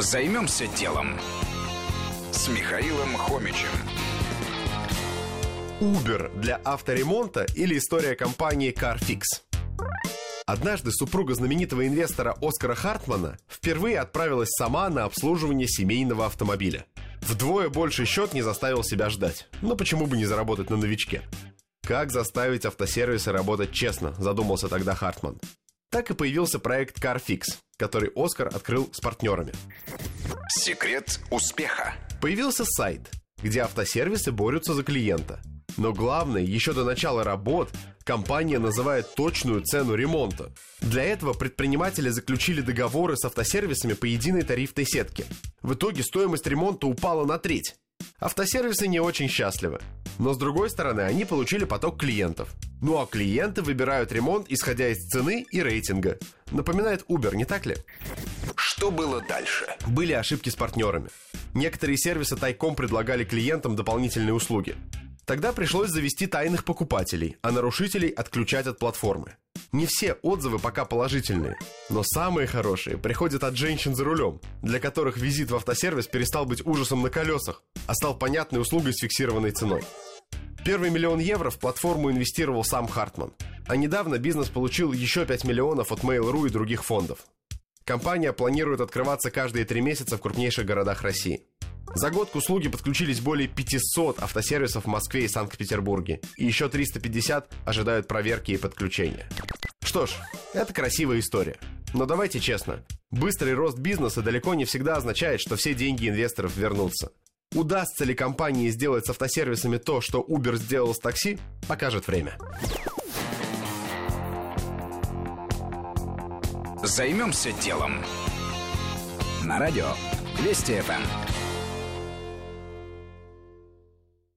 Займемся делом с Михаилом Хомичем. Uber для авторемонта или история компании CarFix? Однажды супруга знаменитого инвестора Оскара Хартмана впервые отправилась сама на обслуживание семейного автомобиля. Вдвое больше счет не заставил себя ждать. Но почему бы не заработать на новичке? Как заставить автосервисы работать честно, задумался тогда Хартман. Так и появился проект CarFix, который Оскар открыл с партнерами. Секрет успеха. Появился сайт, где автосервисы борются за клиента. Но главное, еще до начала работ компания называет точную цену ремонта. Для этого предприниматели заключили договоры с автосервисами по единой тарифной сетке. В итоге стоимость ремонта упала на треть. Автосервисы не очень счастливы. Но с другой стороны, они получили поток клиентов. Ну а клиенты выбирают ремонт, исходя из цены и рейтинга. Напоминает Uber, не так ли? Что было дальше? Были ошибки с партнерами. Некоторые сервисы тайком предлагали клиентам дополнительные услуги. Тогда пришлось завести тайных покупателей, а нарушителей отключать от платформы. Не все отзывы пока положительные, но самые хорошие приходят от женщин за рулем, для которых визит в автосервис перестал быть ужасом на колесах, а стал понятной услугой с фиксированной ценой. Первый миллион евро в платформу инвестировал сам Хартман, а недавно бизнес получил еще 5 миллионов от Mail.ru и других фондов. Компания планирует открываться каждые три месяца в крупнейших городах России. За год к услуге подключились более 500 автосервисов в Москве и Санкт-Петербурге. И еще 350 ожидают проверки и подключения. Что ж, это красивая история. Но давайте честно, быстрый рост бизнеса далеко не всегда означает, что все деньги инвесторов вернутся. Удастся ли компании сделать с автосервисами то, что Uber сделал с такси, покажет время. Займемся делом. На радио Вести ФМ.